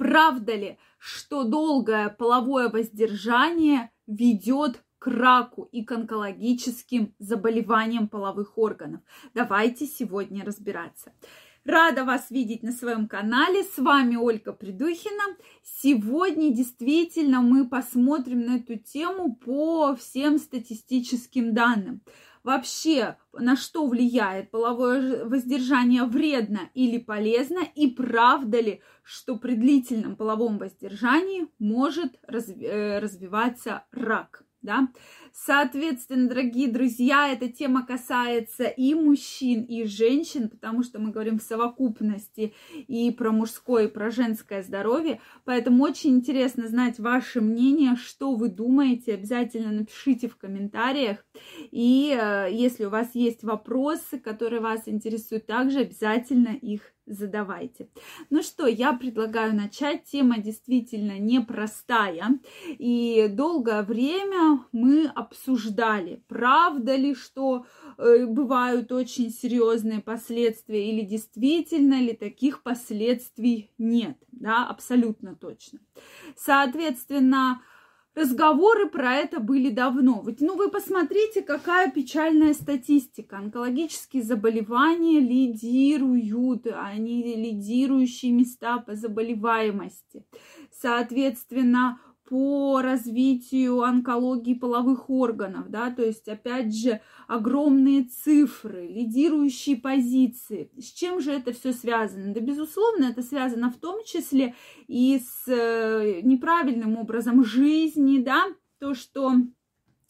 Правда ли, что долгое половое воздержание ведет к раку и к онкологическим заболеваниям половых органов? Давайте сегодня разбираться. Рада вас видеть на своем канале. С вами Ольга Придухина. Сегодня действительно мы посмотрим на эту тему по всем статистическим данным. Вообще, на что влияет половое воздержание, вредно или полезно, и правда ли, что при длительном половом воздержании может э, развиваться рак да. Соответственно, дорогие друзья, эта тема касается и мужчин, и женщин, потому что мы говорим в совокупности и про мужское, и про женское здоровье. Поэтому очень интересно знать ваше мнение, что вы думаете. Обязательно напишите в комментариях. И э, если у вас есть вопросы, которые вас интересуют, также обязательно их задавайте. Ну что, я предлагаю начать. Тема действительно непростая. И долгое время мы обсуждали, правда ли, что э, бывают очень серьезные последствия, или действительно ли таких последствий нет. Да, абсолютно точно. Соответственно, разговоры про это были давно. Ведь, ну, вы посмотрите, какая печальная статистика. Онкологические заболевания лидируют, они лидирующие места по заболеваемости. Соответственно, по развитию онкологии половых органов, да, то есть, опять же, огромные цифры, лидирующие позиции. С чем же это все связано? Да, безусловно, это связано в том числе и с э, неправильным образом жизни, да, то, что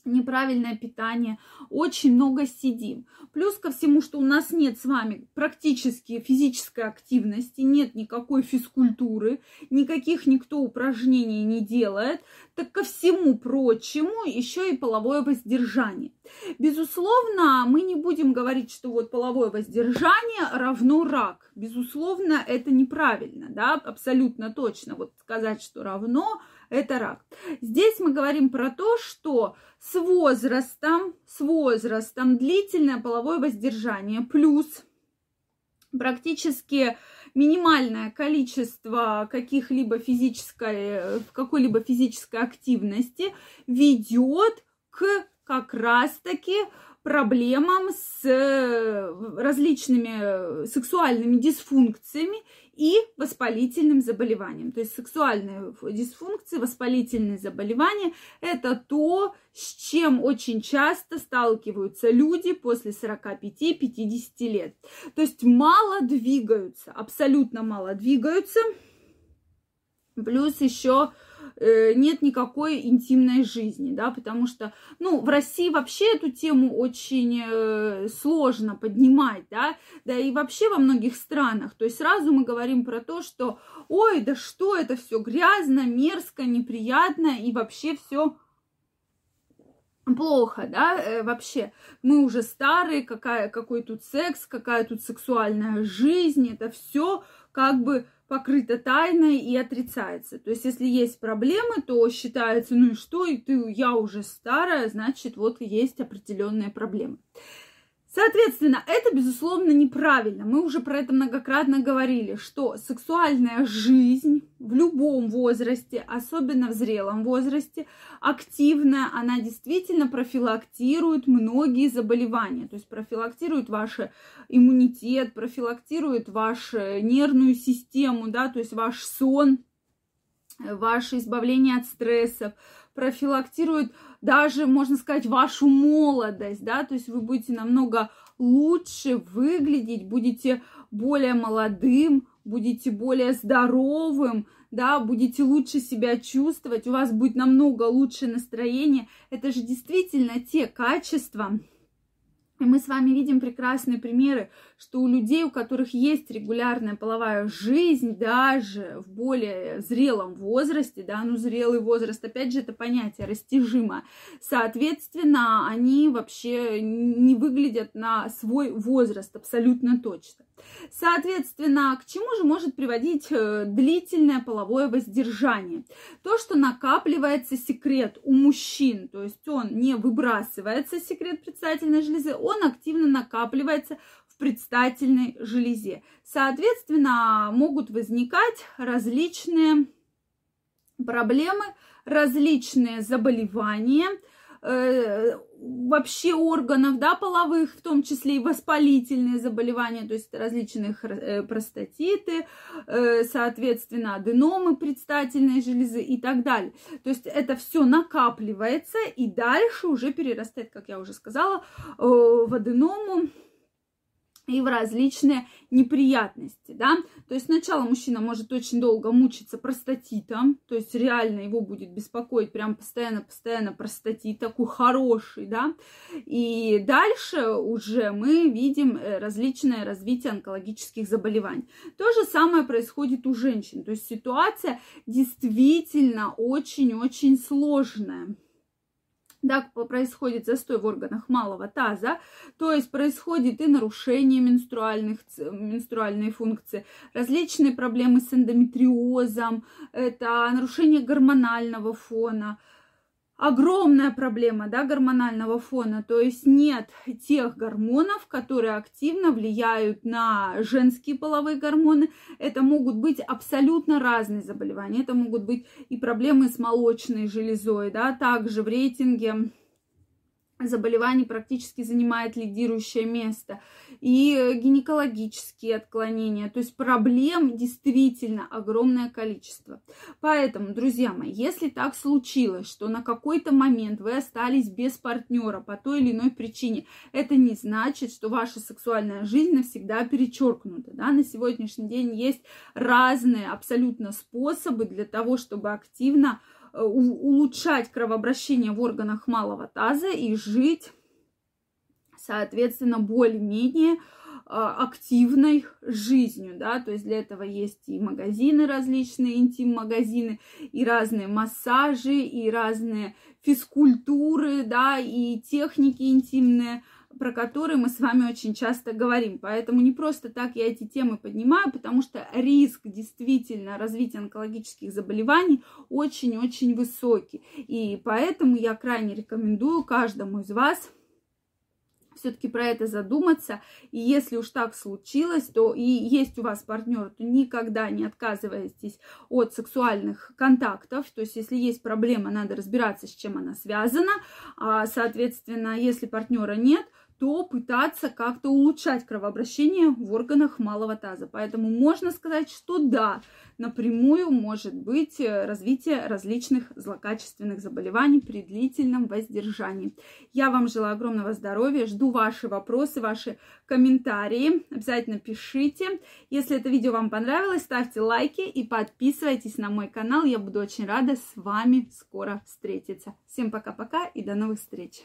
неправильное питание, очень много сидим. Плюс ко всему, что у нас нет с вами практически физической активности, нет никакой физкультуры, никаких никто упражнений не делает, так ко всему прочему еще и половое воздержание. Безусловно, мы не будем говорить, что вот половое воздержание равно рак. Безусловно, это неправильно, да, абсолютно точно. Вот сказать, что равно, это рак. Здесь мы говорим про то, что с возрастом, с возрастом длительное половое воздержание плюс практически минимальное количество каких-либо физической, какой-либо физической активности ведет к как раз-таки проблемам с различными сексуальными дисфункциями и воспалительным заболеванием. То есть сексуальные дисфункции, воспалительные заболевания – это то, с чем очень часто сталкиваются люди после 45-50 лет. То есть мало двигаются, абсолютно мало двигаются. Плюс еще Э, нет никакой интимной жизни, да, потому что, ну, в России вообще эту тему очень э, сложно поднимать, да, да и вообще во многих странах, то есть сразу мы говорим про то, что, ой, да что это все грязно, мерзко, неприятно и вообще все плохо, да, э, вообще. Мы уже старые, какая, какой тут секс, какая тут сексуальная жизнь, это все как бы покрыто тайной и отрицается. То есть, если есть проблемы, то считается, ну и что, и ты, я уже старая, значит, вот есть определенные проблемы. Соответственно, это, безусловно, неправильно. Мы уже про это многократно говорили, что сексуальная жизнь в любом возрасте, особенно в зрелом возрасте, активная, она действительно профилактирует многие заболевания. То есть профилактирует ваш иммунитет, профилактирует вашу нервную систему, да, то есть ваш сон, ваше избавление от стрессов, профилактирует даже, можно сказать, вашу молодость, да, то есть вы будете намного лучше выглядеть, будете более молодым, будете более здоровым, да, будете лучше себя чувствовать, у вас будет намного лучше настроение. Это же действительно те качества, мы с вами видим прекрасные примеры, что у людей, у которых есть регулярная половая жизнь, даже в более зрелом возрасте, да, ну зрелый возраст, опять же, это понятие растяжимо, соответственно, они вообще не выглядят на свой возраст абсолютно точно. Соответственно, к чему же может приводить э, длительное половое воздержание? То, что накапливается секрет у мужчин, то есть он не выбрасывается, секрет предстательной железы, он активно накапливается в предстательной железе. Соответственно, могут возникать различные проблемы, различные заболевания, э, вообще органов, да, половых, в том числе и воспалительные заболевания, то есть различные э, простатиты, э, соответственно, аденомы предстательной железы и так далее. То есть это все накапливается и дальше уже перерастает, как я уже сказала, в аденому, и в различные неприятности, да. То есть сначала мужчина может очень долго мучиться простатитом, то есть реально его будет беспокоить прям постоянно-постоянно простатит, такой хороший, да. И дальше уже мы видим э, различное развитие онкологических заболеваний. То же самое происходит у женщин, то есть ситуация действительно очень-очень сложная да, происходит застой в органах малого таза, то есть происходит и нарушение менструальных, менструальной функции, различные проблемы с эндометриозом, это нарушение гормонального фона, огромная проблема да, гормонального фона, то есть нет тех гормонов, которые активно влияют на женские половые гормоны. Это могут быть абсолютно разные заболевания. Это могут быть и проблемы с молочной железой, да, также в рейтинге заболеваний практически занимает лидирующее место. И гинекологические отклонения. То есть проблем действительно огромное количество. Поэтому, друзья мои, если так случилось, что на какой-то момент вы остались без партнера по той или иной причине, это не значит, что ваша сексуальная жизнь навсегда перечеркнута. Да? На сегодняшний день есть разные абсолютно способы для того, чтобы активно Э, улучшать кровообращение в органах малого таза и жить, соответственно, более-менее э, активной жизнью, да, то есть для этого есть и магазины различные, интим-магазины, и разные массажи, и разные физкультуры, да, и техники интимные, про которые мы с вами очень часто говорим. Поэтому не просто так я эти темы поднимаю, потому что риск действительно развития онкологических заболеваний очень-очень высокий. И поэтому я крайне рекомендую каждому из вас все-таки про это задуматься. И если уж так случилось, то и есть у вас партнер, то никогда не отказывайтесь от сексуальных контактов. То есть, если есть проблема, надо разбираться, с чем она связана. А, соответственно, если партнера нет, то пытаться как-то улучшать кровообращение в органах малого таза. Поэтому можно сказать, что да, напрямую может быть э, развитие различных злокачественных заболеваний при длительном воздержании. Я вам желаю огромного здоровья, жду ваши вопросы, ваши комментарии. Обязательно пишите. Если это видео вам понравилось, ставьте лайки и подписывайтесь на мой канал. Я буду очень рада с вами скоро встретиться. Всем пока-пока и до новых встреч!